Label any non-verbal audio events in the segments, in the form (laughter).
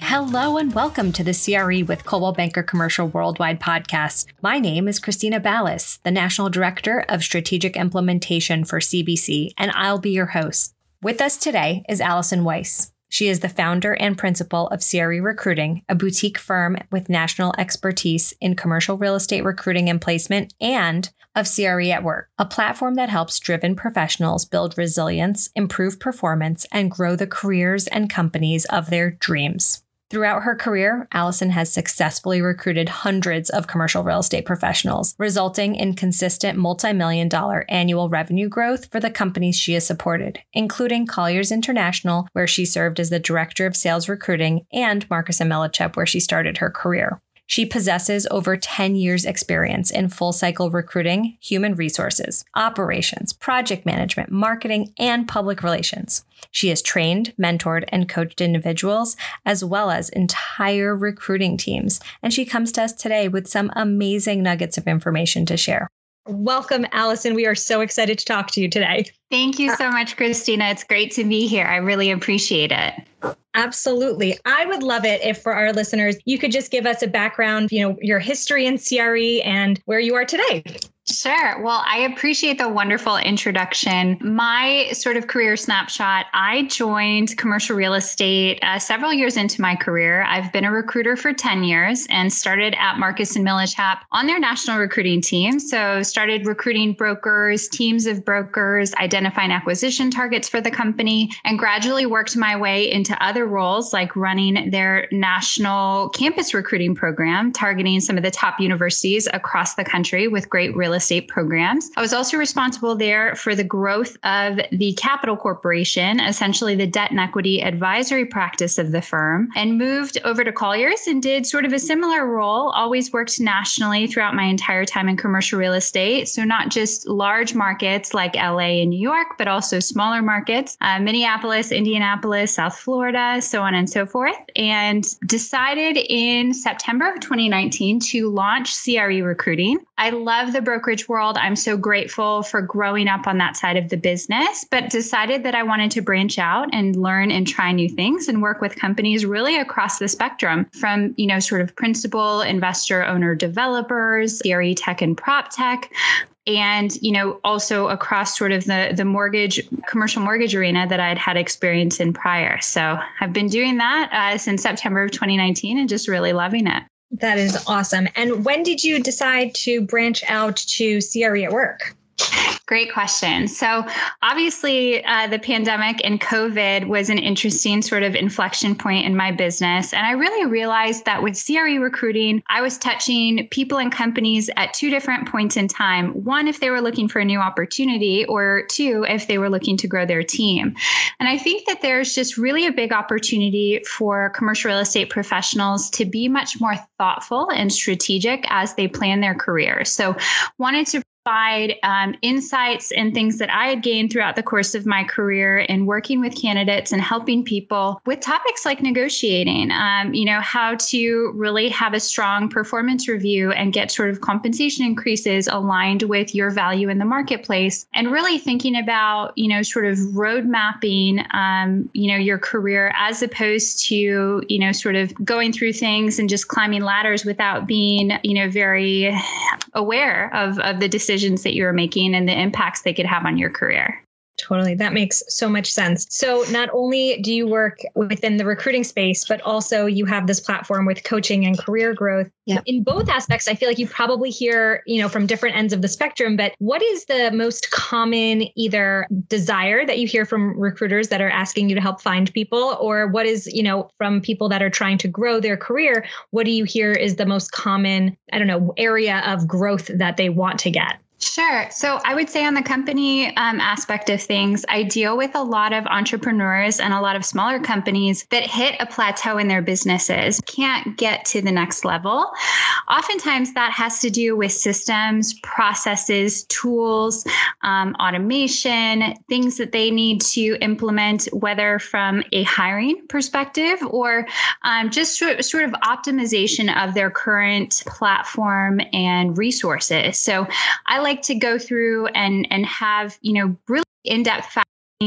Hello and welcome to the CRE with Coldwell Banker Commercial Worldwide podcast. My name is Christina Ballas, the National Director of Strategic Implementation for CBC, and I'll be your host. With us today is Allison Weiss. She is the founder and principal of CRE Recruiting, a boutique firm with national expertise in commercial real estate recruiting and placement, and of CRE at Work, a platform that helps driven professionals build resilience, improve performance, and grow the careers and companies of their dreams. Throughout her career, Allison has successfully recruited hundreds of commercial real estate professionals, resulting in consistent multi million dollar annual revenue growth for the companies she has supported, including Colliers International, where she served as the Director of Sales Recruiting, and Marcus Millichap, where she started her career. She possesses over 10 years' experience in full cycle recruiting, human resources, operations, project management, marketing, and public relations. She has trained, mentored, and coached individuals, as well as entire recruiting teams. And she comes to us today with some amazing nuggets of information to share. Welcome, Allison. We are so excited to talk to you today. Thank you so much, Christina. It's great to be here. I really appreciate it. Absolutely. I would love it if for our listeners, you could just give us a background, you know, your history in CRE and where you are today. Sure. Well, I appreciate the wonderful introduction. My sort of career snapshot I joined commercial real estate uh, several years into my career. I've been a recruiter for 10 years and started at Marcus and Millichap on their national recruiting team. So, started recruiting brokers, teams of brokers, identifying acquisition targets for the company, and gradually worked my way into other roles like running their national campus recruiting program, targeting some of the top universities across the country with great real real estate programs. I was also responsible there for the growth of the Capital Corporation, essentially the debt and equity advisory practice of the firm, and moved over to Colliers and did sort of a similar role. Always worked nationally throughout my entire time in commercial real estate. So, not just large markets like LA and New York, but also smaller markets, uh, Minneapolis, Indianapolis, South Florida, so on and so forth. And decided in September of 2019 to launch CRE recruiting. I love the broker brokerage world. I'm so grateful for growing up on that side of the business, but decided that I wanted to branch out and learn and try new things and work with companies really across the spectrum from, you know, sort of principal, investor, owner, developers, CRE tech and prop tech, and you know also across sort of the the mortgage commercial mortgage arena that i'd had experience in prior so i've been doing that uh, since september of 2019 and just really loving it that is awesome. And when did you decide to branch out to CRE at work? Great question. So, obviously, uh, the pandemic and COVID was an interesting sort of inflection point in my business. And I really realized that with CRE recruiting, I was touching people and companies at two different points in time. One, if they were looking for a new opportunity, or two, if they were looking to grow their team. And I think that there's just really a big opportunity for commercial real estate professionals to be much more thoughtful and strategic as they plan their careers. So, wanted to provide um, insights and things that I had gained throughout the course of my career in working with candidates and helping people with topics like negotiating, um, you know, how to really have a strong performance review and get sort of compensation increases aligned with your value in the marketplace, and really thinking about, you know, sort of road mapping, um, you know, your career as opposed to, you know, sort of going through things and just climbing ladders without being, you know, very aware of, of the decisions decisions that you were making and the impacts they could have on your career. Totally. That makes so much sense. So, not only do you work within the recruiting space, but also you have this platform with coaching and career growth. Yeah. In both aspects, I feel like you probably hear, you know, from different ends of the spectrum, but what is the most common either desire that you hear from recruiters that are asking you to help find people or what is, you know, from people that are trying to grow their career, what do you hear is the most common, I don't know, area of growth that they want to get? Sure. So I would say on the company um, aspect of things, I deal with a lot of entrepreneurs and a lot of smaller companies that hit a plateau in their businesses, can't get to the next level. Oftentimes that has to do with systems, processes, tools, um, automation, things that they need to implement, whether from a hiring perspective or um, just sort of optimization of their current platform and resources. So I like like to go through and and have you know really in-depth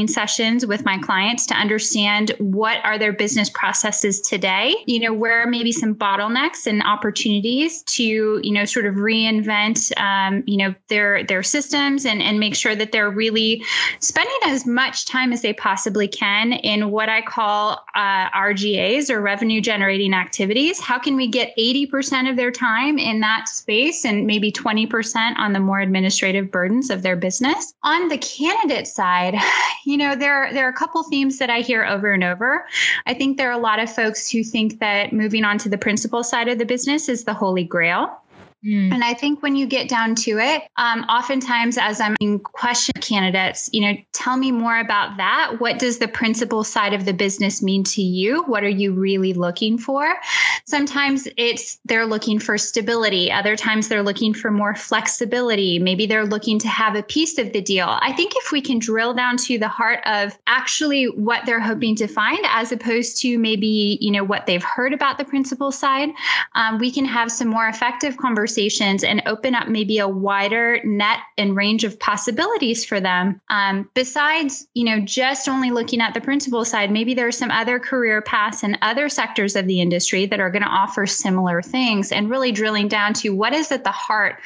sessions with my clients to understand what are their business processes today you know where maybe some bottlenecks and opportunities to you know sort of reinvent um, you know their their systems and and make sure that they're really spending as much time as they possibly can in what i call uh, rgas or revenue generating activities. How can we get 80% of their time in that space and maybe 20% on the more administrative burdens of their business? On the candidate side you know, there there are a couple themes that I hear over and over. I think there are a lot of folks who think that moving on to the principal side of the business is the holy grail. Mm. And I think when you get down to it, um, oftentimes as I'm in question candidates, you know, tell me more about that. What does the principal side of the business mean to you? What are you really looking for? Sometimes it's they're looking for stability. Other times they're looking for more flexibility. Maybe they're looking to have a piece of the deal. I think if we can drill down to the heart of actually what they're hoping to find, as opposed to maybe, you know, what they've heard about the principal side, um, we can have some more effective conversations conversations and open up maybe a wider net and range of possibilities for them. Um, besides, you know, just only looking at the principal side, maybe there are some other career paths and other sectors of the industry that are going to offer similar things and really drilling down to what is at the heart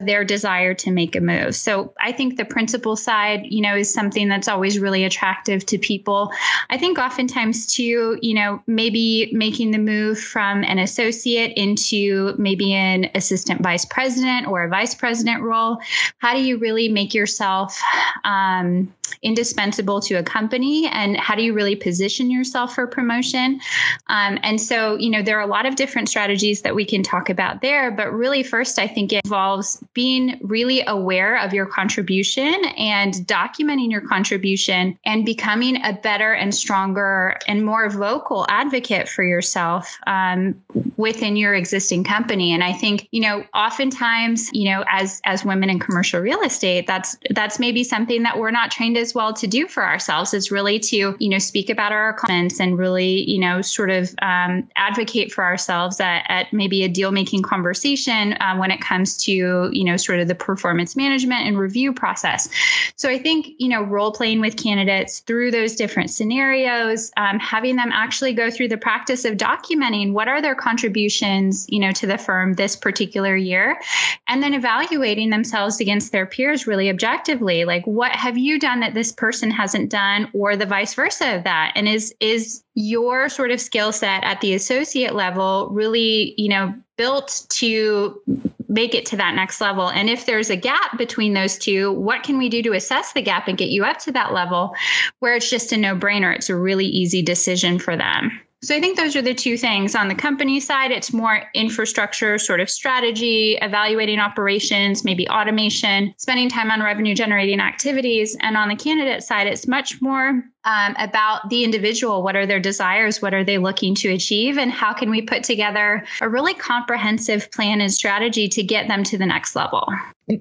their desire to make a move. So I think the principal side, you know, is something that's always really attractive to people. I think oftentimes too, you know, maybe making the move from an associate into maybe an assistant vice president or a vice president role. How do you really make yourself um, indispensable to a company and how do you really position yourself for promotion um, and so you know there are a lot of different strategies that we can talk about there but really first i think it involves being really aware of your contribution and documenting your contribution and becoming a better and stronger and more vocal advocate for yourself um, within your existing company. And i think you know oftentimes you know as as women in commercial real estate that's that's maybe something that we're not trained as well to do for ourselves is really to, you know, speak about our comments and really, you know, sort of um, advocate for ourselves at, at, maybe a deal making conversation um, when it comes to, you know, sort of the performance management and review process. So I think, you know, role playing with candidates through those different scenarios, um, having them actually go through the practice of documenting what are their contributions, you know, to the firm this particular year, and then evaluating themselves against their peers really objectively. Like, what have you done that this person hasn't done or the vice versa of that and is is your sort of skill set at the associate level really you know built to make it to that next level. And if there's a gap between those two what can we do to assess the gap and get you up to that level where it's just a no-brainer? It's a really easy decision for them so I think those are the two things. On the company side, it's more infrastructure, sort of strategy, evaluating operations, maybe automation, spending time on revenue generating activities. And on the candidate side, it's much more um, about the individual. What are their desires? What are they looking to achieve? And how can we put together a really comprehensive plan and strategy to get them to the next level?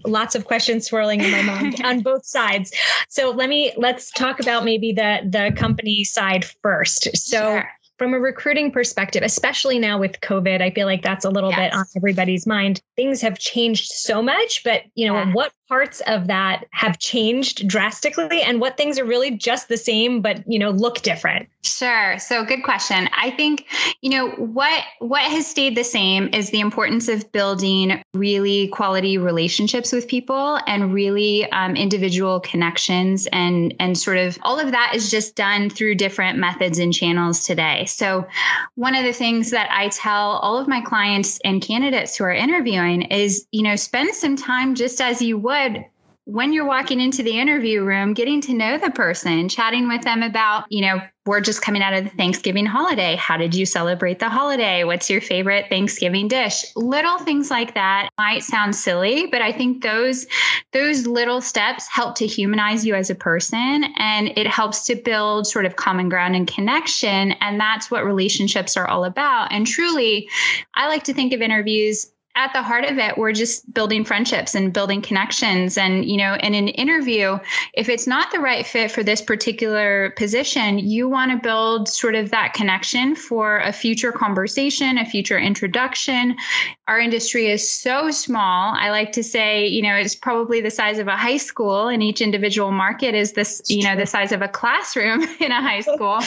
Lots of questions swirling in my mind (laughs) on both sides. So let me let's talk about maybe the the company side first. So sure from a recruiting perspective, especially now with COVID, I feel like that's a little yes. bit on everybody's mind. Things have changed so much, but you know, yeah. what parts of that have changed drastically and what things are really just the same but you know look different. Sure. So good question. I think you know what what has stayed the same is the importance of building really quality relationships with people and really um, individual connections and and sort of all of that is just done through different methods and channels today. So one of the things that i tell all of my clients and candidates who are interviewing is you know spend some time just as you would would when you're walking into the interview room, getting to know the person, chatting with them about, you know, we're just coming out of the Thanksgiving holiday. How did you celebrate the holiday? What's your favorite Thanksgiving dish? Little things like that might sound silly, but I think those those little steps help to humanize you as a person and it helps to build sort of common ground and connection and that's what relationships are all about. And truly, I like to think of interviews at the heart of it, we're just building friendships and building connections. And, you know, in an interview, if it's not the right fit for this particular position, you want to build sort of that connection for a future conversation, a future introduction. Our industry is so small. I like to say, you know, it's probably the size of a high school, and each individual market is this, you know, the size of a classroom (laughs) in a high (laughs) school.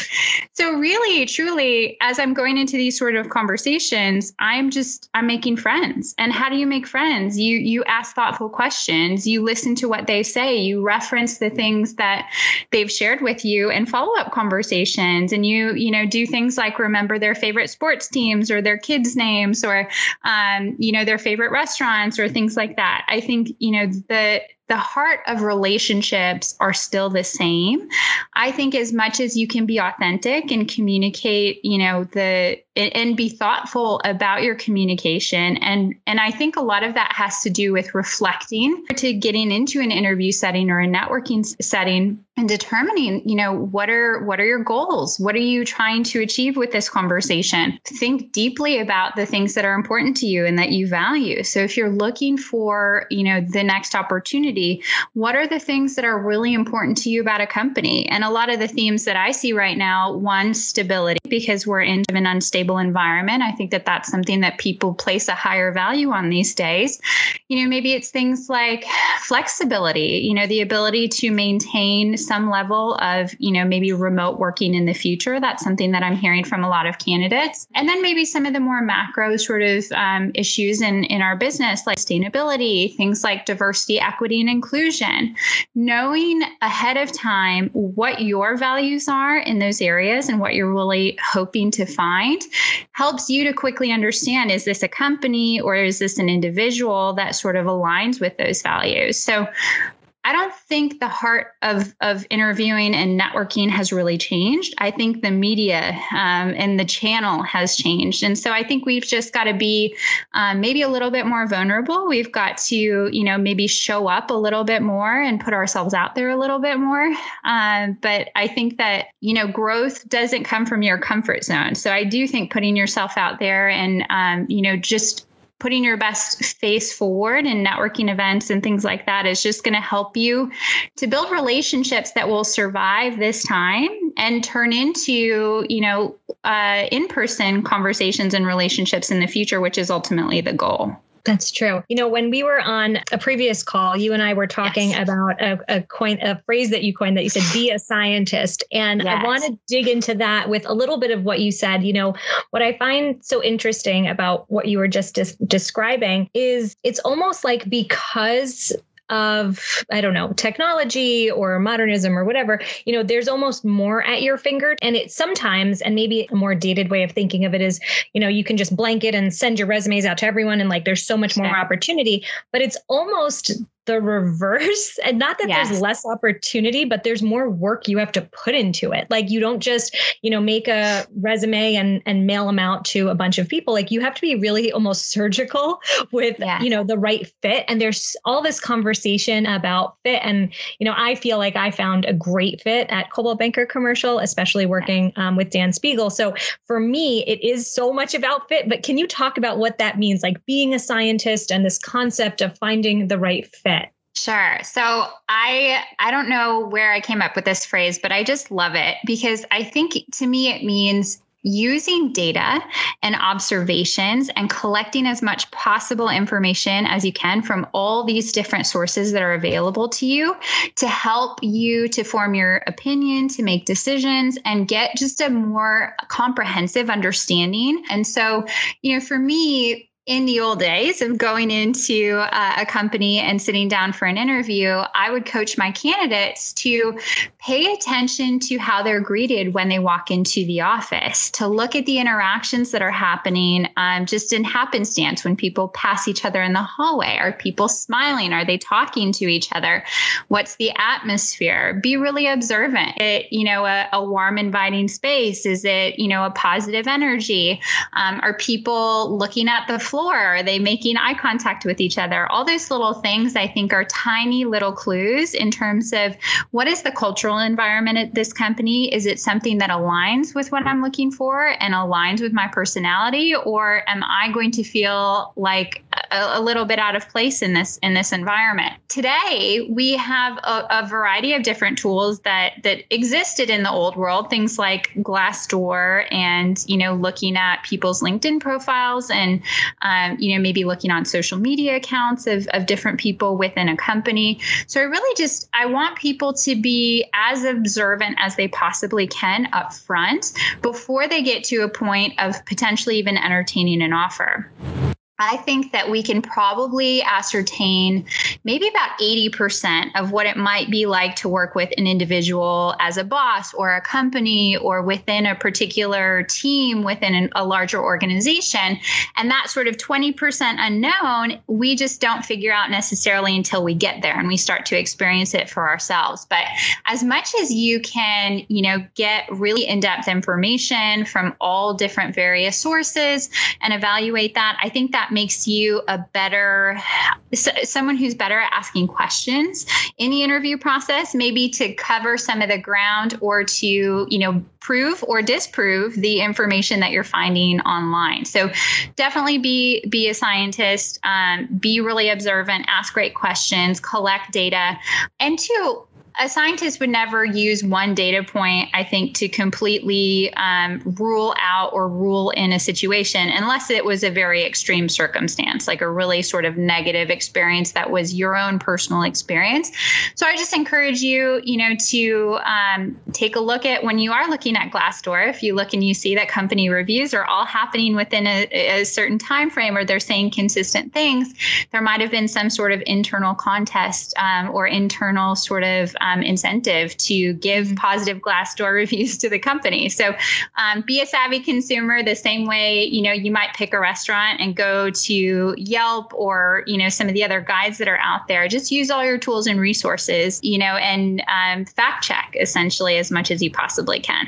so, really, truly, as I'm going into these sort of conversations, I'm just I'm making friends. And how do you make friends? You you ask thoughtful questions. You listen to what they say. You reference the things that they've shared with you, and follow up conversations. And you you know do things like remember their favorite sports teams or their kids' names or um, Um, you know their favorite restaurants or things like that. I think you know the the heart of relationships are still the same. I think as much as you can be authentic and communicate, you know, the and be thoughtful about your communication and and I think a lot of that has to do with reflecting to getting into an interview setting or a networking setting and determining, you know, what are what are your goals? What are you trying to achieve with this conversation? Think deeply about the things that are important to you and that you value. So if you're looking for, you know, the next opportunity opportunity, what are the things that are really important to you about a company? And a lot of the themes that I see right now one, stability, because we're in an unstable environment. I think that that's something that people place a higher value on these days. You know, maybe it's things like flexibility, you know, the ability to maintain some level of, you know, maybe remote working in the future. That's something that I'm hearing from a lot of candidates. And then maybe some of the more macro sort of um, issues in, in our business, like sustainability, things like diversity, equity, and inclusion. Knowing ahead of time what your values are in those areas and what you're really hoping to find helps you to quickly understand is this a company or is this an individual that sort of aligns with those values? So I don't think the heart of, of interviewing and networking has really changed. I think the media um, and the channel has changed. And so I think we've just got to be um, maybe a little bit more vulnerable. We've got to, you know, maybe show up a little bit more and put ourselves out there a little bit more. Um, but I think that, you know, growth doesn't come from your comfort zone. So I do think putting yourself out there and, um, you know, just putting your best face forward in networking events and things like that is just going to help you to build relationships that will survive this time and turn into you know uh, in-person conversations and relationships in the future which is ultimately the goal that's true. You know, when we were on a previous call, you and I were talking yes. about a, a coin, a phrase that you coined that you said, be a scientist. And yes. I want to dig into that with a little bit of what you said. You know, what I find so interesting about what you were just des- describing is it's almost like because of i don't know technology or modernism or whatever you know there's almost more at your finger. And it sometimes and maybe a more dated way of thinking of it is you know you can just blanket and send your resumes out to everyone and like there's so much more opportunity. But it's almost the reverse. (laughs) And not that yes. there's less opportunity but there's more work you have to put into it. Like you don't just you know make a resume and and mail them out to a bunch of people. Like you have to be really almost surgical (laughs) with yes. you know the right fit. And there's all this conversation about fit. And you know i feel like i found a great fit at coldwell banker commercial especially working um, with dan spiegel. So for me it is so much about fit. But can you talk about what that means? Like being a scientist and this concept of finding the right fit Sure. So I I don't know where I came up with this phrase, but I just love it because I think to me it means using data and observations and collecting as much possible information as you can from all these different sources that are available to you to help you to form your opinion, to make decisions, and get just a more comprehensive understanding. And so, you know, for me, in the old days of going into uh, a company and sitting down for an interview, I would coach my candidates to pay attention to how they're greeted when they walk into the office, to look at the interactions that are happening um, just in happenstance when people pass each other in the hallway. Are people smiling? Are they talking to each other? What's the atmosphere? Be really observant. Is it, you know, a, a warm, inviting space? Is it, you know, a positive energy? Um, are people looking at the floor? Floor? Are they making eye contact with each other? All those little things I think are tiny little clues in terms of what is the cultural environment at this company? Is it something that aligns with what I'm looking for and aligns with my personality? Or am I going to feel like a, a, little bit out of place in this in this environment. Today, we have a, a, variety of different tools that that existed in the old world, things like Glassdoor and you know looking at people's LinkedIn profiles and um, you know maybe looking on social media accounts of, of different people within a company. So I really just I want people to be as observant as they possibly can up front before they get to a point of potentially even entertaining an offer. I think that we can probably ascertain maybe about 80% of what it might be like to work with an individual as a boss or a company or within a particular team within an, a larger organization. And that sort of 20% unknown, we just don't figure out necessarily until we get there and we start to experience it for ourselves. But as much as you can, you know, get really in depth information from all different various sources and evaluate that, I think that that makes you a better someone who's better at asking questions in the interview process maybe to cover some of the ground or to you know prove or disprove the information that you're finding online. So definitely be be a scientist um, be really observant ask great questions collect data and two a scientist would never use one data point, I think, to completely um, rule out or rule in a situation unless it was a very extreme circumstance, like a really sort of negative experience that was your own personal experience. So I just encourage you, you know, to um, take a look at when you are looking at Glassdoor. If you look and you see that company reviews are all happening within a, a certain time frame, or they're saying consistent things, there might have been some sort of internal contest um, or internal sort of um, incentive to give positive Glassdoor (laughs) reviews to the company. So um, be a savvy consumer the same way, you know, you might pick a restaurant and go to Yelp or, you know, some of the other guides that are out there. Just use all your tools and resources, you know, and um, fact check essentially as much as you possibly can.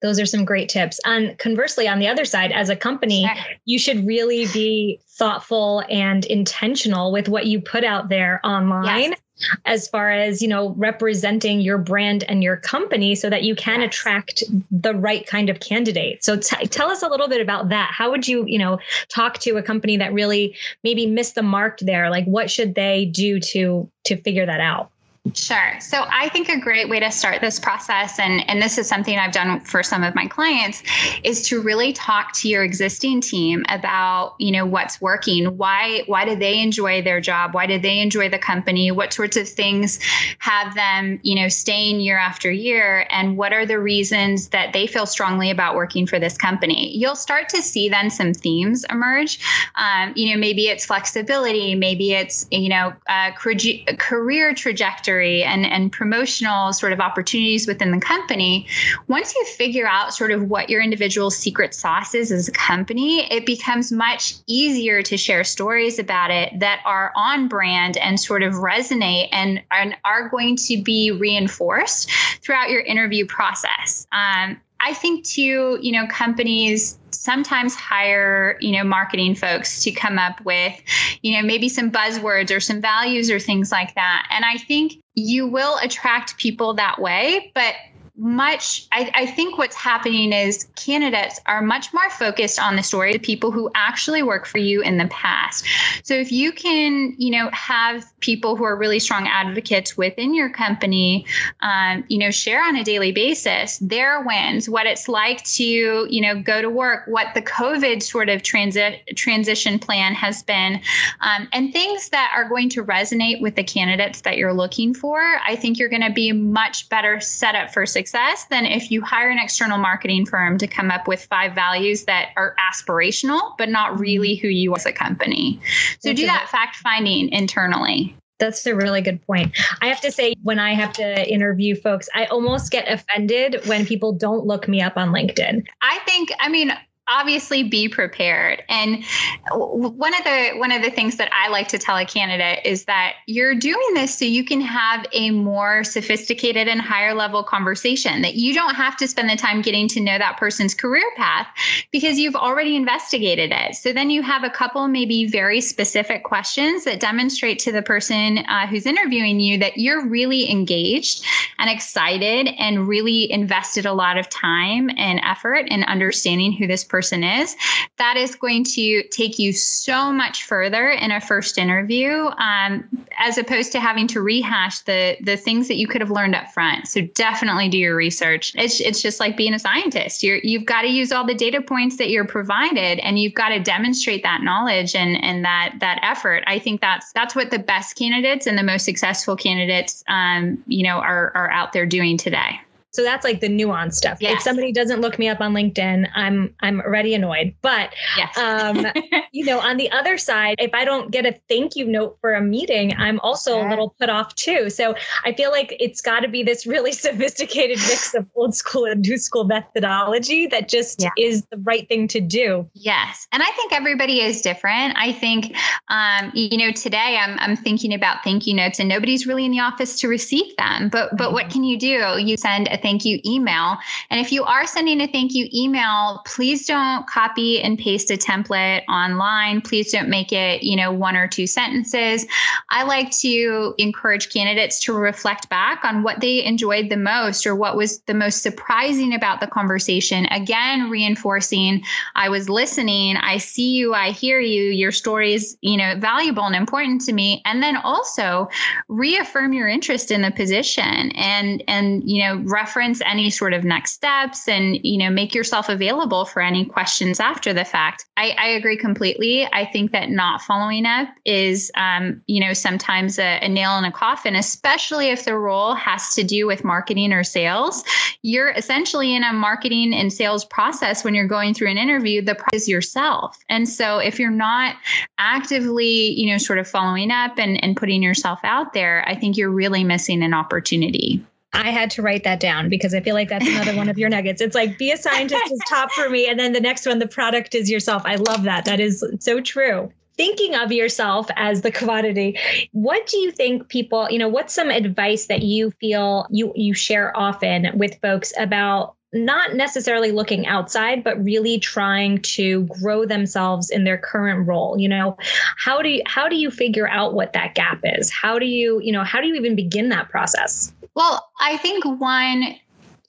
Those are some great tips. And conversely, on the other side, as a company, sure. you should really be thoughtful and intentional with what you put out there online. Yes as far as you know representing your brand and your company so that you can attract the right kind of candidate. So t- tell us a little bit about that. How would you you know talk to a company that really maybe missed the mark there? Like what should they do to to figure that out Sure. So I think a great way to start this process, and, and this is something I've done for some of my clients, is to really talk to your existing team about, you know, what's working. Why why do they enjoy their job? Why do they enjoy the company? What sorts of things have them, you know, staying year after year? And what are the reasons that they feel strongly about working for this company? You'll start to see then some themes emerge. Um, you know, maybe it's flexibility, maybe it's, you know, career trajectory and, and promotional sort of opportunities within the company, once you figure out sort of what your individual secret sauce is as a company, it becomes much easier to share stories about it that are on brand and sort of resonate and, and are going to be reinforced throughout your interview process. Um, I think too, you know, companies sometimes hire, you know, marketing folks to come up with, you know, maybe some buzzwords or some values or things like that. And I think you will attract people that way, but much I, I, think what's happening is candidates are much more focused on the story of people who actually work for you in the past. So if you can you know have people who are really strong advocates within your company um, you know share on a daily basis their wins what it's like to you know go to work what the covid sort of transit transition plan has been um, and things that are going to resonate with the candidates that you're looking for i think you're going to be much better set up for success success than if you hire an external marketing firm to come up with five values that are aspirational, but not mm-hmm. really who you are as a company. So That's do that fact finding internally. That's a really good point. I have to say, when I have to interview folks, I almost get offended when people don't look me up on LinkedIn. I think, I mean, obviously be prepared. And one of the one of the things that i like to tell a candidate is that you're doing this so you can have a more sophisticated and higher level conversation that you don't have to spend the time getting to know that person's career path because you've already investigated it. So then you have a couple maybe very specific questions that demonstrate to the person uh, who's interviewing you that you're really engaged and excited and really invested a lot of time and effort in understanding who this person is, that is going to take you so much further in a first interview um, as opposed to having to rehash the the things that you could have learned up front. So definitely do your research. It's it's just like being a scientist. You're you've got to use all the data points that you're provided and you've got to demonstrate that knowledge and and that that effort. I think that's that's what the best candidates and the most successful candidates um, you know are are out there doing today. So that's like the nuance stuff. Yes. If somebody doesn't look me up on LinkedIn, I'm I'm already annoyed. But yes. um, (laughs) you know, on the other side, if I don't get a thank you note for a meeting, I'm also a little put off too. So I feel like it's got to be this really (laughs) sophisticated mix of old school and new school methodology that just yeah. is the right thing to do. Yes, and I think everybody is different. I think, um, you know, today I'm I'm thinking about thank you notes, and nobody's really in the office to receive them. But but what mm-hmm. can you do? You send a thank you email. And if you are sending a thank you email, please don't copy and paste a template online. Please don't make it, you know, one or two sentences. I like to encourage candidates to reflect back on what they enjoyed the most or what was the most surprising about the conversation. Again, reinforcing I was listening, I see you, I hear you, your story is, you know, valuable and important to me. And then also reaffirm your interest in the position and and you know, reference any sort of next steps and you know make yourself available for any questions after the fact. I, I agree completely. I think that not following up is um, you know sometimes a, a nail in a coffin especially if the role has to do with marketing or sales. You're essentially in a marketing and sales process when you're going through an interview the price is yourself. And so if you're not actively you know sort of following up and, and putting yourself out there i think you're really missing an opportunity I had to write that down because I feel like that's another one of your nuggets. It's like be a scientist is (laughs) top for me. And then the next one, the product is yourself. I love that. That is so true. Thinking of yourself as the commodity, what do you think people, you know, what's some advice that you feel you you share often with folks about not necessarily looking outside but really trying to grow themselves in their current role you know how do you how do you figure out what that gap is how do you you know how do you even begin that process well, I think one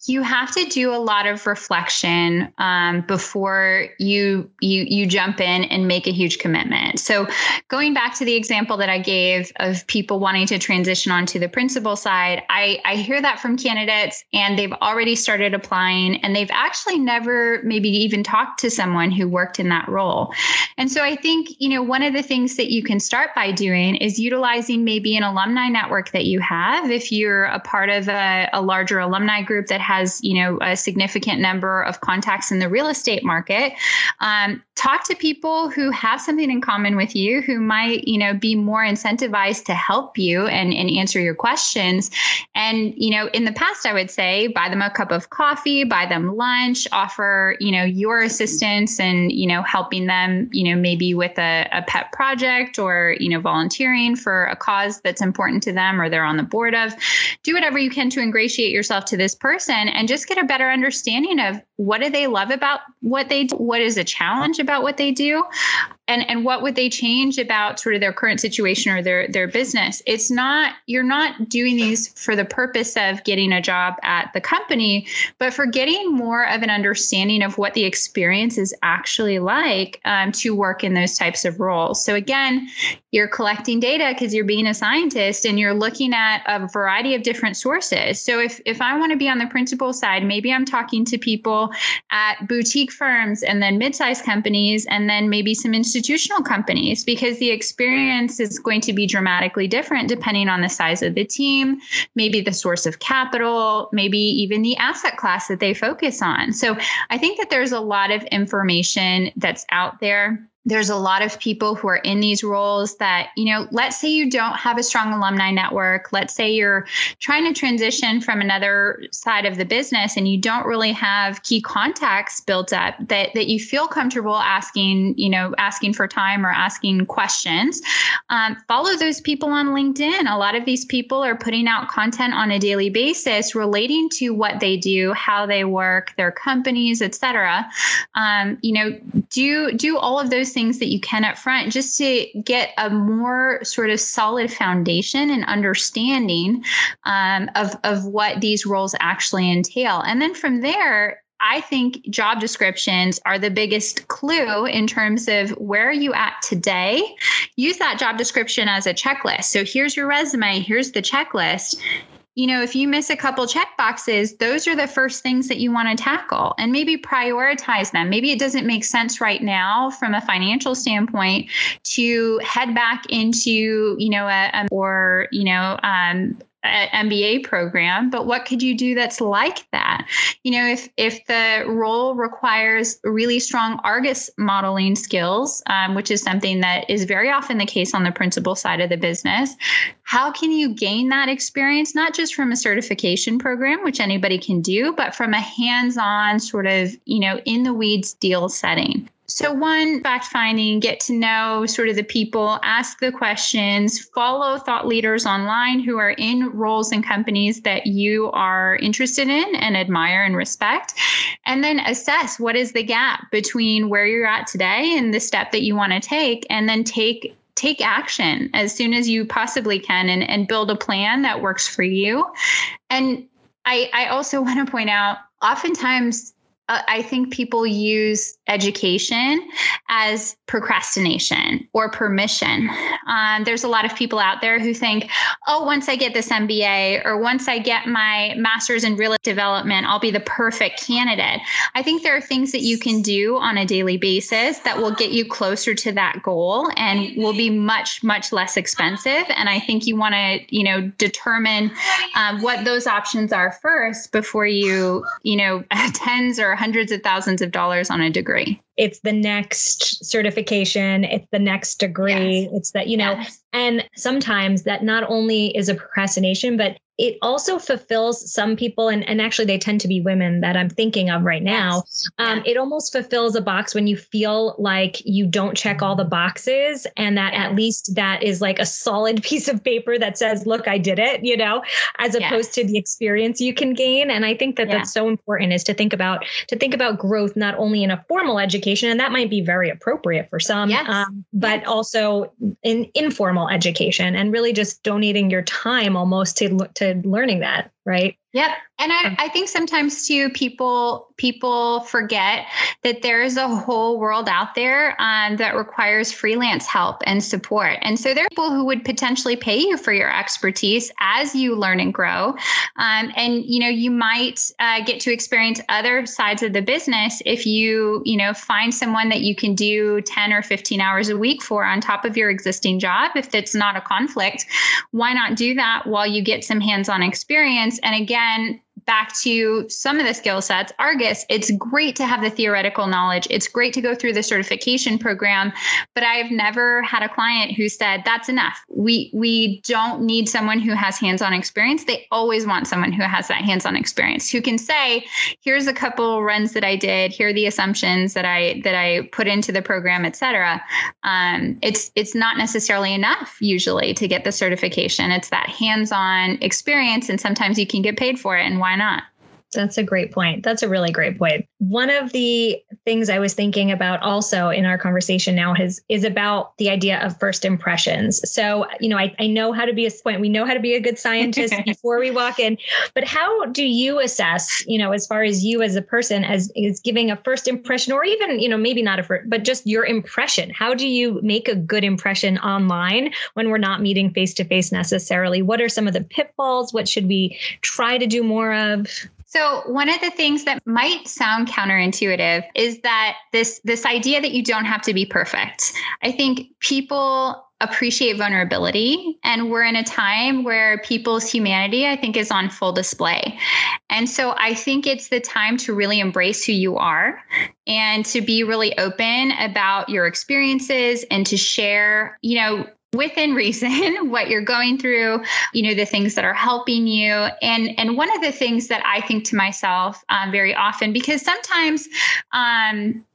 you have to do a lot of reflection um, before you you you jump in and make a huge commitment. So, going back to the example that I gave of people wanting to transition onto the principal side, I I hear that from candidates, and they've already started applying, and they've actually never maybe even talked to someone who worked in that role. And so, I think you know one of the things that you can start by doing is utilizing maybe an alumni network that you have if you're a part of a, a larger alumni group that has you know a significant number of contacts in the real estate market. Um, talk to people who have something in common with you who might you know be more incentivized to help you and, and answer your questions. And you know in the past i would say buy them a cup of coffee buy them lunch offer you know your assistance and you know helping them you know maybe with a, a pet project or you know volunteering for a cause that's important to them or they're on the board of. Do whatever you can to ingratiate yourself to this person and just get a better understanding of what do they love about what they do what is a challenge about what they do and and what would they change about sort of their current situation or their their business? It's not you're not doing these for the purpose of getting a job at the company but for getting more of an understanding of what the experience is actually like um, to work in those types of roles. So again you're collecting data because you're being a scientist and you're looking at a variety of different sources. So if if i want to be on the principal side maybe i'm talking to people at boutique firms and then mid-sized companies and then maybe some institutions institutional companies because the experience is going to be dramatically different depending on the size of the team, maybe the source of capital, maybe even the asset class that they focus on. So I think that there's a lot of information that's out there there's a lot of people who are in these roles that, you know, let's say you don't have a strong alumni network. Let's say you're trying to transition from another side of the business and you don't really have key contacts built up that, that you feel comfortable asking, you know, asking for time or asking questions. Um, follow those people on LinkedIn. A lot of these people are putting out content on a daily basis relating to what they do, how they work, their companies, et cetera. Um, you know, do, do all of those things things that you can up front just to get a more sort of solid foundation and understanding um, of, of what these roles actually entail. And then from there, I think job descriptions are the biggest clue in terms of where are you at today. Use that job description as a checklist. So here's your resume, here's the checklist. You know, if you miss a couple check boxes, those are the first things that you want to tackle and maybe prioritize them. Maybe it doesn't make sense right now from a financial standpoint to head back into, you know, a, a or, you know, um, MBA program, but what could you do that's like that? You know, if if the role requires really strong Argus modeling skills, um, which is something that is very often the case on the principal side of the business, how can you gain that experience not just from a certification program, which anybody can do, but from a hands-on sort of you know in the weeds deal setting? So, one, fact finding, get to know sort of the people, ask the questions, follow thought leaders online who are in roles and companies that you are interested in and admire and respect. And then assess what is the gap between where you're at today and the step that you want to take, and then take take action as soon as you possibly can and, and build a plan that works for you. And I, I also want to point out oftentimes uh, I think people use education as procrastination or permission. Um, there's a lot of people out there who think, oh, once I get this MBA or once I get my master's in real estate development, I'll be the perfect candidate. I think there are things that you can do on a daily basis that will get you closer to that goal and will be much, much less expensive. And I think you want to, you know, determine um, what those options are first before you, you know, (laughs) tens or hundreds of thousands of dollars on a degree it's the next certification it's the next degree yes. it's that you know yes. and sometimes that not only is a procrastination but it also fulfills some people and, and actually they tend to be women that i'm thinking of right now um, yeah. it almost fulfills a box when you feel like you don't check all the boxes and that yeah. at least that is like a solid (laughs) piece of paper that says look i did it you know as opposed to the experience you can gain and i think that yeah. that's so important is to think about to think about growth not only in a formal education and that might be very appropriate for some yes. um, but yes. also in informal education and really just donating your time almost to look to learning that, right? Yep. And I, I think sometimes too people people forget that there is a whole world out there um, that requires freelance help and support. And so there are people who would potentially pay you for your expertise as you learn and grow. Um, and you know you might uh, get to experience other sides of the business if you you know find someone that you can do 10 or 15 hours a week for on top of your existing job. If it's not a conflict, why not do that while you get some hands-on experience? And again, back to some of the skill sets, Argus, it's great to have the theoretical knowledge. It's great to go through the certification program, but I've never had a client who said that's enough. We we don't need someone who has hands-on experience. They always want someone who has that hands-on experience, who can say, here's a couple runs that I did, here are the assumptions that I that I put into the program, et cetera. Um, it's it's not necessarily enough usually to get the certification. It's that hands-on experience, and sometimes you can get paid for it. And why not? That's a great point. That's a really great point. One of the things I was thinking about also in our conversation now is is about the idea of first impressions. So, you know, I, I know how to be a point. We know how to be a good scientist (laughs) before we walk in, but how do you assess, you know, as far as you as a person as is giving a first impression or even, you know, maybe not a first, but just your impression. How do you make a good impression online when we're not meeting face to face necessarily? What are some of the pitfalls? What should we try to do more of? So one of the things that might sound counterintuitive is that this this idea that you don't have to be perfect. I think people appreciate vulnerability and we're in a time where people's humanity I think is on full display. And so I think it's the time to really embrace who you are and to be really open about your experiences and to share, you know, within reason (laughs) what you're going through you know the things that are helping you. And and one of the things that i think to myself um, very often because sometimes um,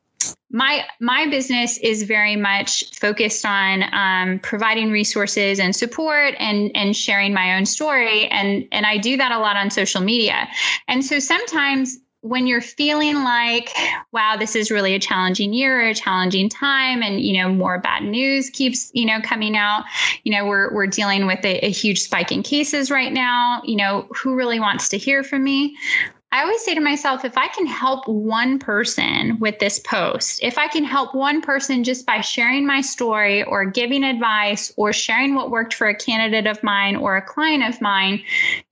my my business is very much focused on um, providing resources and support and and sharing my own story. And and I do that a lot on social media. And so sometimes when you're feeling like, wow, this is really a challenging year, or a challenging time, and you know, more bad news keeps, you know, coming out. You know, we're we're dealing with a, a huge spike in cases right now. You know, who really wants to hear from me? I always say to myself, if I can help one person with this post, if I can help one person just by sharing my story or giving advice or sharing what worked for a candidate of mine or a client of mine,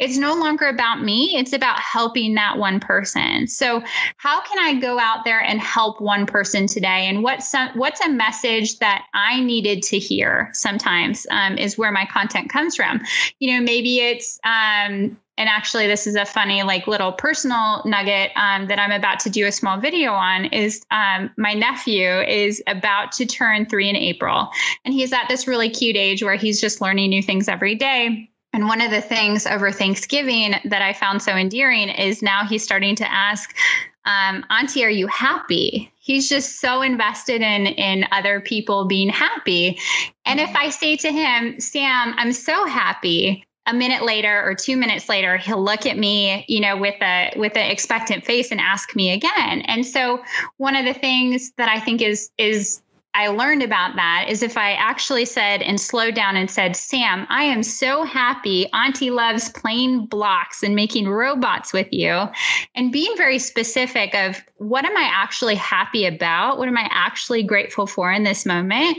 it's no longer about me. It's about helping that one person. So, how can I go out there and help one person today? And what's what's a message that I needed to hear? Sometimes um, is where my content comes from. You know, maybe it's um, and actually this is a funny like little personal nugget um, that i'm about to do a small video on is um, my nephew is about to turn three in april. And he's at this really cute age where he's just learning new things every day. And one of the things over thanksgiving that i found so endearing is now he's starting to ask um, auntie are you happy? He's just so invested in in other people being happy. And if i say to him sam i'm so happy a minute later or two minutes later he'll look at me you know with a with an expectant face and ask me again and so one of the things that i think is is I learned about that is if I actually said and slowed down and said, Sam, I am so happy. Auntie loves playing blocks and making robots with you, and being very specific of what am I actually happy about? What am I actually grateful for in this moment?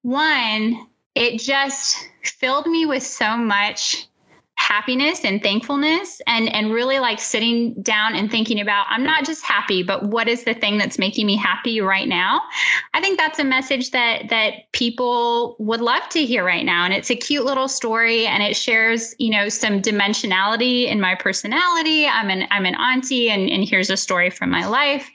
One, it just filled me with so much happiness and thankfulness and and really like sitting down and thinking about I'm not just happy but what is the thing that's making me happy right now? I think that's a message that that people would love to hear right now. And it's a cute little story and it shares you know some dimensionality in my personality. I'm an I'm an auntie and and here's a story from my life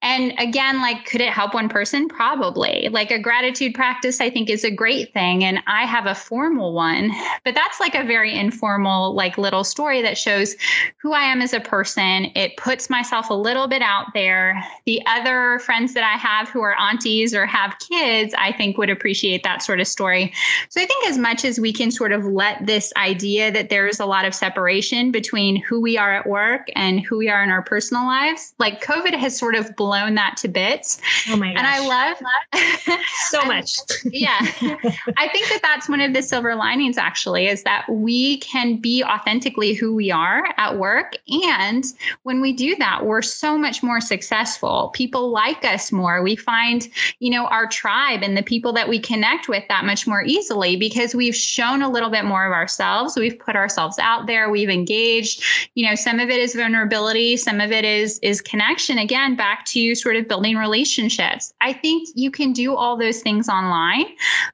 and again, like, could it help one person? Probably. Like, a gratitude practice, I think, is a great thing. And I have a formal one, but that's like a very informal, like, little story that shows who I am as a person. It puts myself a little bit out there. The other friends that I have who are aunties or have kids, I think, would appreciate that sort of story. So I think as much as we can sort of let this idea that there's a lot of separation between who we are at work and who we are in our personal lives, like, COVID has sort of blown blown that to bits. Oh my gosh. And I love so (laughs) much. yeah. I think that that's one of the silver linings actually is that we can be authentically who we are at work. And when we do that, we're so much more successful. People like us more. We find, you know, our tribe and the people that we connect with that much more easily because we've shown a little bit more of ourselves. We've put ourselves out there. We've engaged. You know, some of it is vulnerability, some of it is is connection. Again, back to to sort of building relationships. I think you can do all those things online.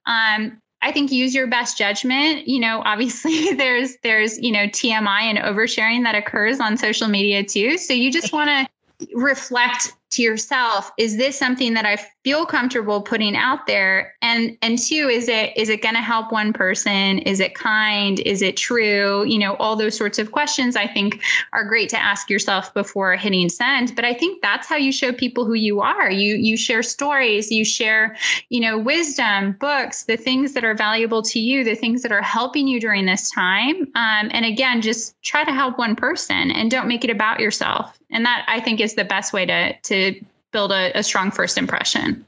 Um, I think use your best judgment. You know, obviously (laughs) there's there's you know TMI and oversharing that occurs on social media too. So you just want to reflect to yourself is this something that i feel comfortable putting out there? And and two is it is it going to help one person? Is it kind? Is it true? You know all those sorts of questions i think are great to ask yourself before hitting send. But i think that's how you show people who you are. You you share stories you share you know wisdom books the things that are valuable to you the things that are helping you during this time. Um, and again just try to help one person and don't make it about yourself. And that i think is the best way to to build a, a strong first impression.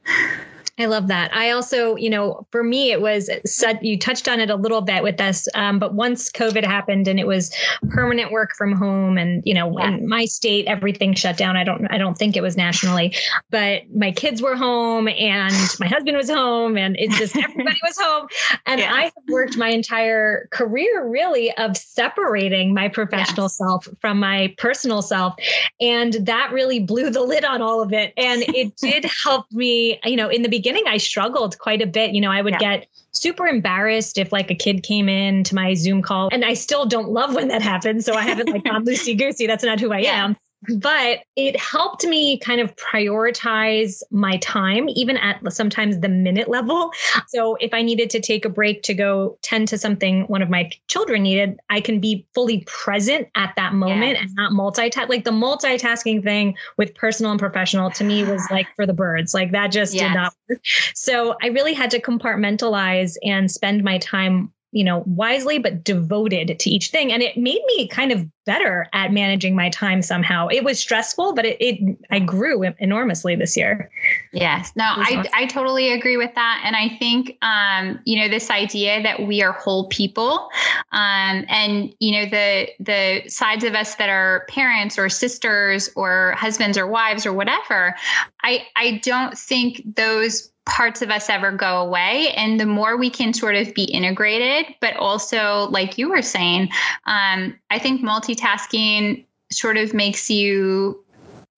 I love that. I also, you know, for me, it was said you touched on it a little bit with us, um, but once COVID happened and it was permanent work from home, and you know, yeah. in my state, everything shut down. I don't, I don't think it was nationally, but my kids were home and my husband was home, and it's just (laughs) everybody was home. And yeah. I have worked my entire career really of separating my professional self from my personal self, and that really blew the lid on all of it. And it (laughs) did help me, you know, in the beginning beginning, I struggled quite a bit. You know, I would yeah. get super embarrassed if like a kid came in to my Zoom call. And I still don't love when that happens. So I haven't like gone (laughs) loosey goosey. That's not who I yeah. am but it helped me kind of prioritize my time even at sometimes the minute level so if i needed to take a break to go tend to something one of my children needed i can be fully present at that moment yes. and not multitask like the multitasking thing with personal and professional to me was (sighs) like for the birds like that just yes. did not work so i really had to compartmentalize and spend my time you know, wisely but devoted to each thing. And it made me kind of better at managing my time somehow. It was stressful, but it, it I grew enormously this year. Yes. No, I, awesome. I totally agree with that. And I think, um, you know, this idea that we are whole people um, and, you know, the, the sides of us that are parents or sisters or husbands or wives or whatever, I, I don't think those parts of us ever go away. And the more we can sort of be integrated, but also, like you were saying, um, I think multitasking sort of makes you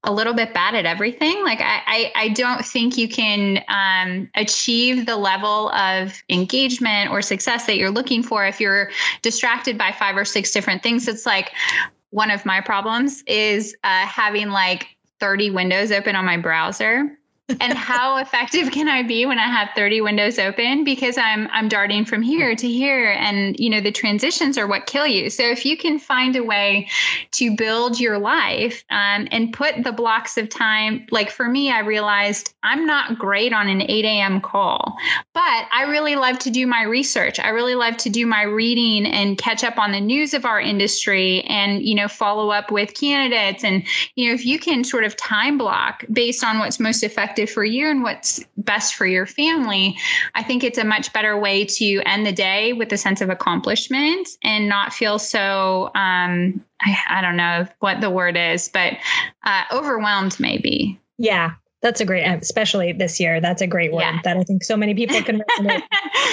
a little bit bad at everything. Like I, I, I don't think you can um, achieve the level of engagement or success that you're looking for if you're distracted by five or six different things. It's like one of my problems is uh, having like 30 windows open on my browser and how effective can I be when I have 30 windows open because I'm I'm darting from here to here and you know the transitions are what kill you. So if you can find a way to build your life um, and put the blocks of time, like for me, I realized I'm not great on an 8 a.m. call, but I really love to do my research. I really love to do my reading and catch up on the news of our industry and you know follow up with candidates and you know if you can sort of time block based on what's most effective effective for you and what's best for your family, I think it's a much better way to end the day with a sense of accomplishment and not feel so, um, I, I, don't know what the word is, but uh, overwhelmed maybe. Yeah. That's a great, especially this year. That's a great word yeah. that I think so many people can resonate.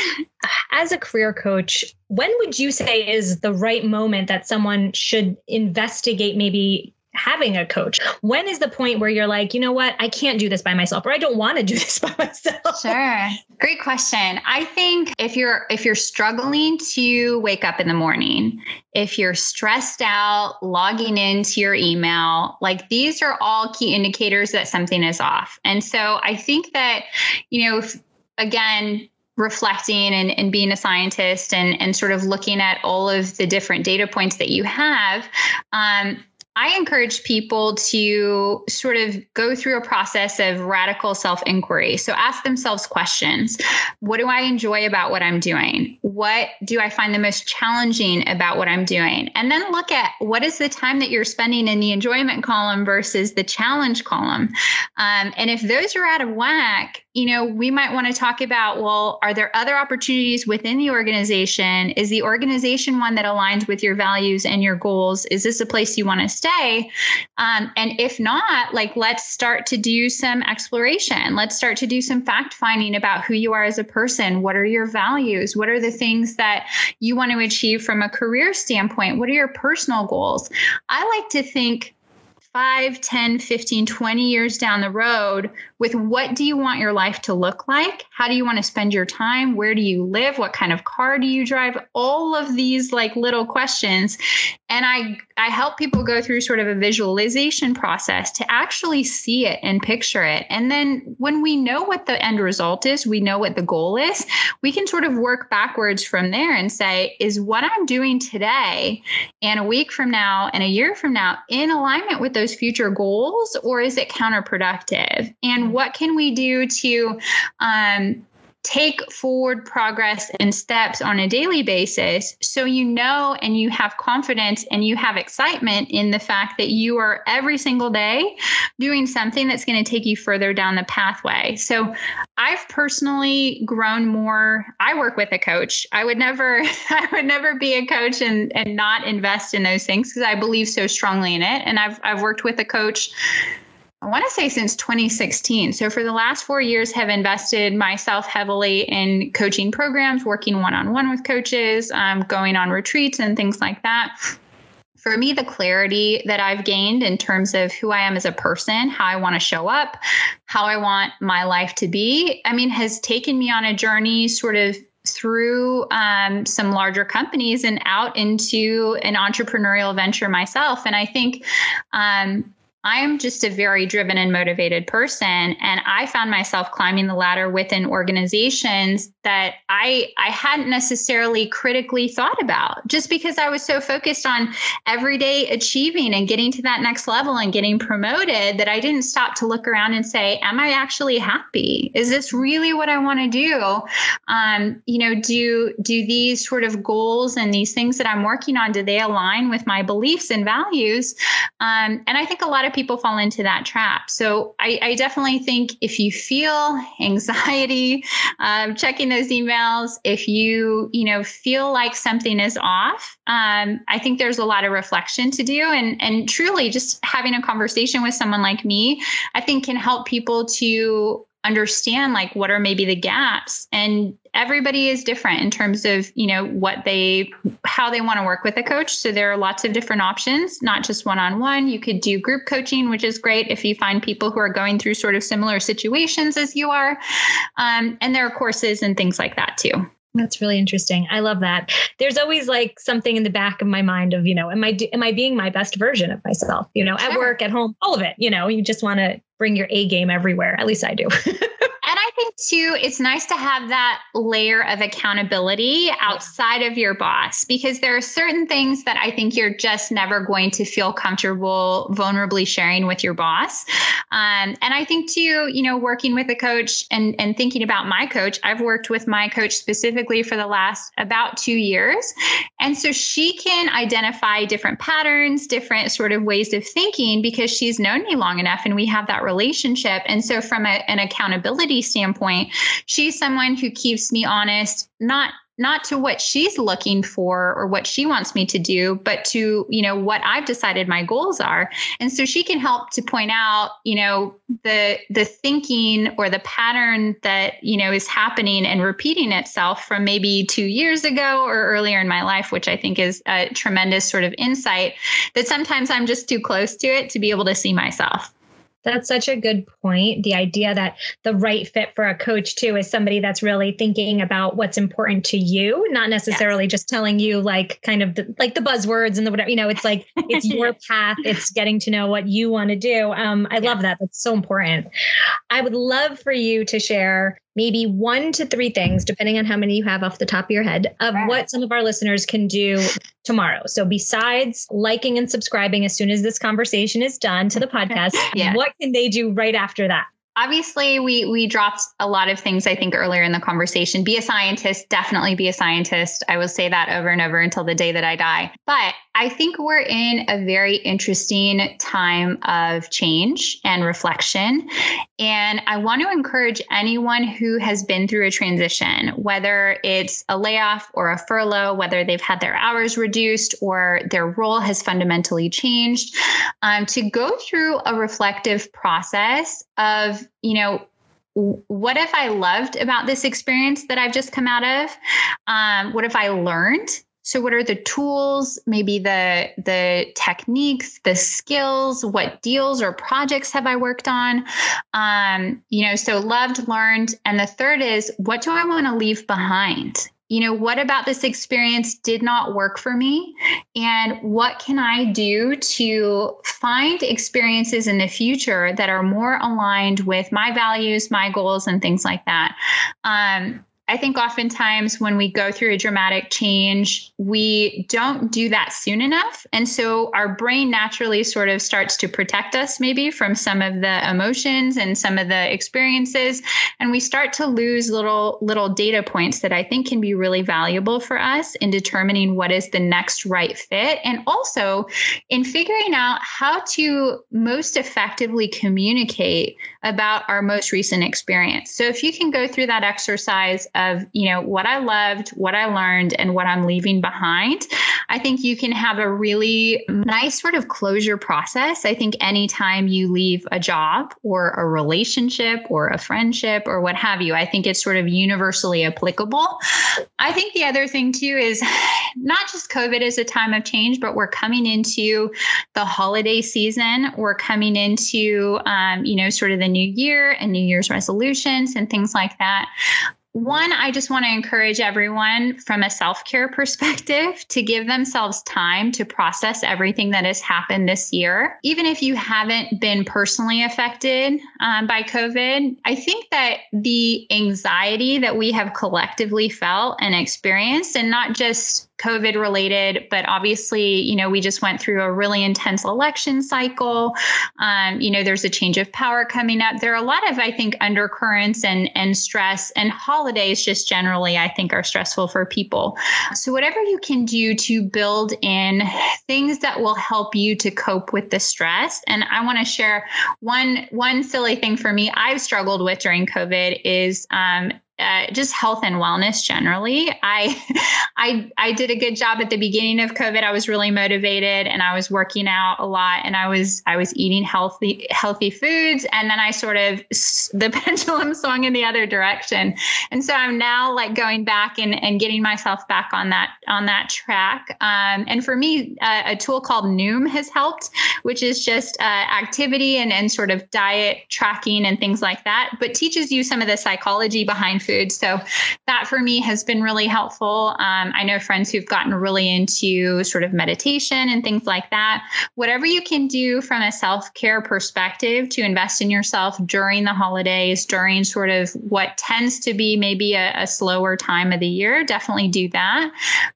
(laughs) As a career coach, when would you say is the right moment that someone should investigate maybe having a coach? When is the point where you're like, you know what, I can't do this by myself or I don't want to do (laughs) this by myself? Sure. Great question. I think if you're if you're struggling to wake up in the morning, if you're stressed out logging into your email, like these are all key indicators that something is off. And so I think that, you know, if, again, reflecting and, and being a scientist and, and sort of looking at all of the different data points that you have, um, I encourage people to sort of go through a process of radical self inquiry. So ask themselves questions What do I enjoy about what I'm doing? What do I find the most challenging about what I'm doing? And then look at what is the time that you're spending in the enjoyment column versus the challenge column. Um, and if those are out of whack, you know, we might want to talk about well, are there other opportunities within the organization? Is the organization one that aligns with your values and your goals? Is this a place you want to stay? Um, and if not, like, let's start to do some exploration. Let's start to do some fact finding about who you are as a person. What are your values? What are the things that you want to achieve from a career standpoint? What are your personal goals? I like to think 5, 10, 15, 20 years down the road with what do you want your life to look like? How do you want to spend your time? Where do you live? What kind of car do you drive? All of these like little questions. And I I help people go through sort of a visualization process to actually see it and picture it. And then when we know what the end result is, we know what the goal is, we can sort of work backwards from there and say, is what I'm doing today and a week from now and a year from now in alignment with those future goals or is it counterproductive? And what can we do to um, take forward progress and steps on a daily basis so you know and you have confidence and you have excitement in the fact that you are every single day doing something that's going to take you further down the pathway. So I've personally grown more I work with a coach. I would never (laughs) I would never be a coach and and not invest in those things because I believe so strongly in it and I've I've worked with a coach I want to say since 2016. So for the last four years, have invested myself heavily in coaching programs, working one-on-one with coaches, um, going on retreats and things like that. For me, the clarity that I've gained in terms of who I am as a person, how I want to show up, how I want my life to be, I mean, has taken me on a journey sort of through um, some larger companies and out into an entrepreneurial venture myself. And I think um, I am just a very driven and motivated person. And I found myself climbing the ladder within organizations that I, I hadn't necessarily critically thought about just because I was so focused on everyday achieving and getting to that next level and getting promoted that I didn't stop to look around and say, Am I actually happy? Is this really what I want to do? Um, you know, do do these sort of goals and these things that I'm working on, do they align with my beliefs and values? Um, and I think a lot of people fall into that trap. So I, I definitely think if you feel (laughs) anxiety, um, checking those emails, if you, you know, feel like something is off, um, I think there's a lot of reflection to do. And, and truly just having a conversation with someone like me, I think can help people to understand like what are maybe the gaps and everybody is different in terms of you know what they how they want to work with a coach so there are lots of different options not just one-on-one you could do group coaching which is great if you find people who are going through sort of similar situations as you are um, and there are courses and things like that too that's really interesting. I love that. There's always like something in the back of my mind of, you know, am I am I being my best version of myself? You know, sure. at work, at home, all of it. You know, you just want to bring your A game everywhere. At least I do. (laughs) think too, it's nice to have that layer of accountability outside of your boss because there are certain things that I think you're just never going to feel comfortable vulnerably sharing with your boss. Um, and I think too, you know, working with a coach and, and thinking about my coach, I've worked with my coach specifically for the last about two years. And so she can identify different patterns, different sort of ways of thinking because she's known me long enough and we have that relationship. And so from a, an accountability standpoint, standpoint, she's someone who keeps me honest, not not to what she's looking for or what she wants me to do but to you know what i've decided my goals are. And so she can help to point out you know the the thinking or the pattern that you know is happening and repeating itself from maybe 2 years ago or earlier in my life which i think is a tremendous sort of insight that sometimes i'm just too close to it to be able to see myself that's such a good point. The idea that the right fit for a coach too is somebody that's really thinking about what's important to you, not necessarily yes. just telling you like kind of the, like the buzzwords and the whatever. You know, it's like it's your (laughs) path. It's getting to know what you want to do. Um, I yeah. love that. That's so important. I would love for you to share maybe one to three things, depending on how many you have off the top of your head, of what some of our listeners can do tomorrow. So, besides liking and subscribing as soon as this conversation is done to the podcast, (laughs) yeah. what can they do right after that? obviously we we dropped a lot of things i think earlier in the conversation be a scientist definitely be a scientist i will say that over and over until the day that i die but i think we're in a very interesting time of change and reflection and i want to encourage anyone who has been through a transition whether it's a layoff or a furlough whether they've had their hours reduced or their role has fundamentally changed um, to go through a reflective process of you know, what if I loved about this experience that I've just come out of? Um, what if I learned? So what are the tools, maybe the the techniques, the skills, what deals or projects have I worked on? Um, you know, so loved, learned. And the third is what do I want to leave behind? you know, what about this experience did not work for me? And what can I do to find experiences in the future that are more aligned with my values, my goals, and things like that? Um, I think oftentimes when we go through a dramatic change, we don't do that soon enough. And so our brain naturally sort of starts to protect us maybe from some of the emotions and some of the experiences. And we start to lose little, little data points that I think can be really valuable for us in determining what is the next right fit. And also in figuring out how to most effectively communicate about our most recent experience. So if you can go through that exercise of, you know, what I loved, what I learned, and what I'm leaving behind, I think you can have a really nice sort of closure process. I think anytime you leave a job or a relationship or a friendship or what have you, I think it's sort of universally applicable. I think the other thing too is not just COVID is a time of change, but we're coming into the holiday season. We're coming into, um, you know, sort of the new year and New Year's resolutions and things like that one, I just want to encourage everyone from a self care perspective to give themselves time to process everything that has happened this year. Even if you haven't been personally affected um, by COVID, I think that the anxiety that we have collectively felt and experienced, and not just COVID related, but obviously, you know, we just went through a really intense election cycle. Um, you know, there's a change of power coming up. There are a lot of, I think, undercurrents and and stress and holidays just generally, I think, are stressful for people. So whatever you can do to build in things that will help you to cope with the stress. And I want to share one one silly thing for me I've struggled with during COVID is um, uh, just health and wellness generally. I, (laughs) I, I did a good job at the beginning of COVID. I was really motivated and I was working out a lot and I was, I was eating healthy, healthy foods. And then I sort of, (laughs) the (laughs) pendulum swung in the other direction. And so I'm now like going back and, and getting myself back on that, on that track. Um, and for me, uh, a tool called Noom has helped, which is just uh, activity and, and sort of diet tracking and things like that, but teaches you some of the psychology behind food. So that for me has been really helpful. Um, I know friends who've gotten really into sort of meditation and things like that. Whatever you can do from a self care perspective to invest in yourself during the holidays, during sort of what tends to be maybe a, a slower time of the year, definitely do that.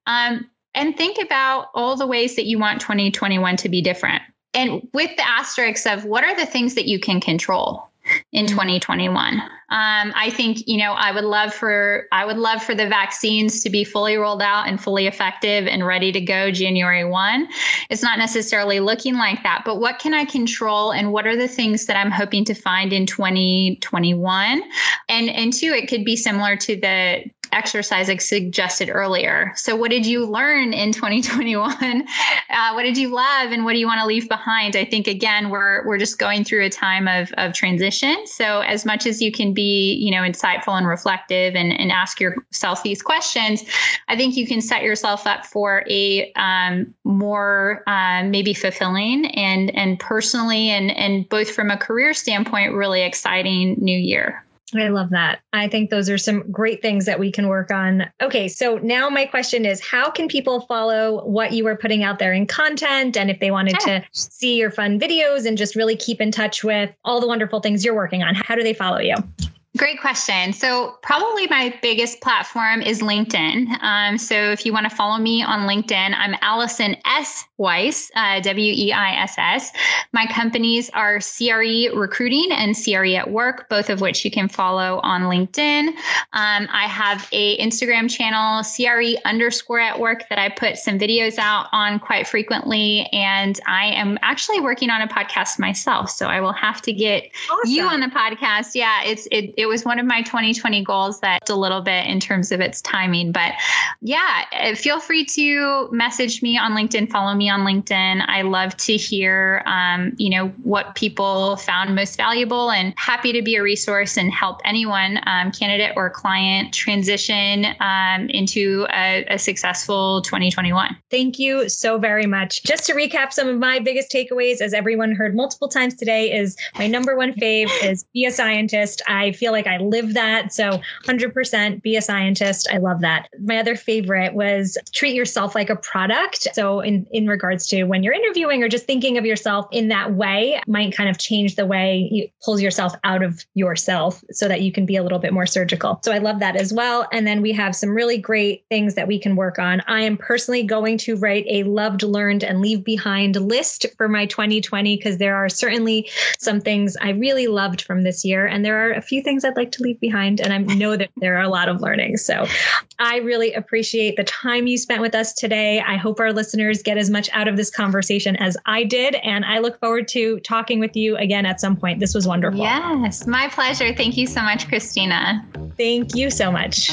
Um, and think about all the ways that you want 2021 to be different. And with the asterisks of what are the things that you can control? In mm-hmm. 2021. Um, I think you know I would love for I would love for the vaccines to be fully rolled out and fully effective and ready to go January 1. It's not necessarily looking like that, but what can I control and what are the things that I'm hoping to find in 2021? And and two, it could be similar to the exercise I suggested earlier. So, what did you learn in (laughs) 2021? Uh, what did you love, and what do you want to leave behind? I think again, we're we're just going through a time of of transition. So, as much as you can be, you know, insightful and reflective, and and ask yourself these questions, I think you can set yourself up for a um, more uh, maybe fulfilling and and personally and and both from a career standpoint, really exciting new year. I love that. I think those are some great things that we can work on. Okay, so now my question is how can people follow what you are putting out there in content and if they wanted sure. to see your fun videos and just really keep in touch with all the wonderful things you're working on, how do they follow you? Great question. So, probably my biggest platform is LinkedIn. Um, so, if you want to follow me on LinkedIn, I'm Allison S. Weiss, uh, W E I S S. My companies are CRE Recruiting and CRE at Work, both of which you can follow on LinkedIn. Um, I have a Instagram channel, CRE underscore at Work, that I put some videos out on quite frequently. And I am actually working on a podcast myself, so I will have to get awesome. you on the podcast. Yeah, it's it it was one of my 2020 goals that a little bit in terms of its timing. But yeah, uh, feel free to message me on LinkedIn, follow me on LinkedIn. I love to hear, um, you know, what people found most valuable and happy to be a resource and help anyone, um, candidate or client, transition um, into a, a successful 2021. Thank you so very much. Just to recap some of my biggest takeaways, as everyone heard multiple times today, is my number one fave is be a scientist. I feel feel like I live that. So 100% be a scientist. I love that. My other favorite was treat yourself like a product. So in, in regards to when you're interviewing or just thinking of yourself in that way might kind of change the way you pulls yourself out of yourself so that you can be a little bit more surgical. So I love that as well. And then we have some really great things that we can work on. I am personally going to write a loved, learned, and leave behind list for my 2020 because there are certainly some things I really loved from this year. And there are a few things things I'd like to leave behind. And I know that there are a lot of learnings. So I really appreciate the time you spent with us today. I hope our listeners get as much out of this conversation as I did. And I look forward to talking with you again at some point. This was wonderful. Yes, my pleasure. Thank you so much, Christina. Thank you so much.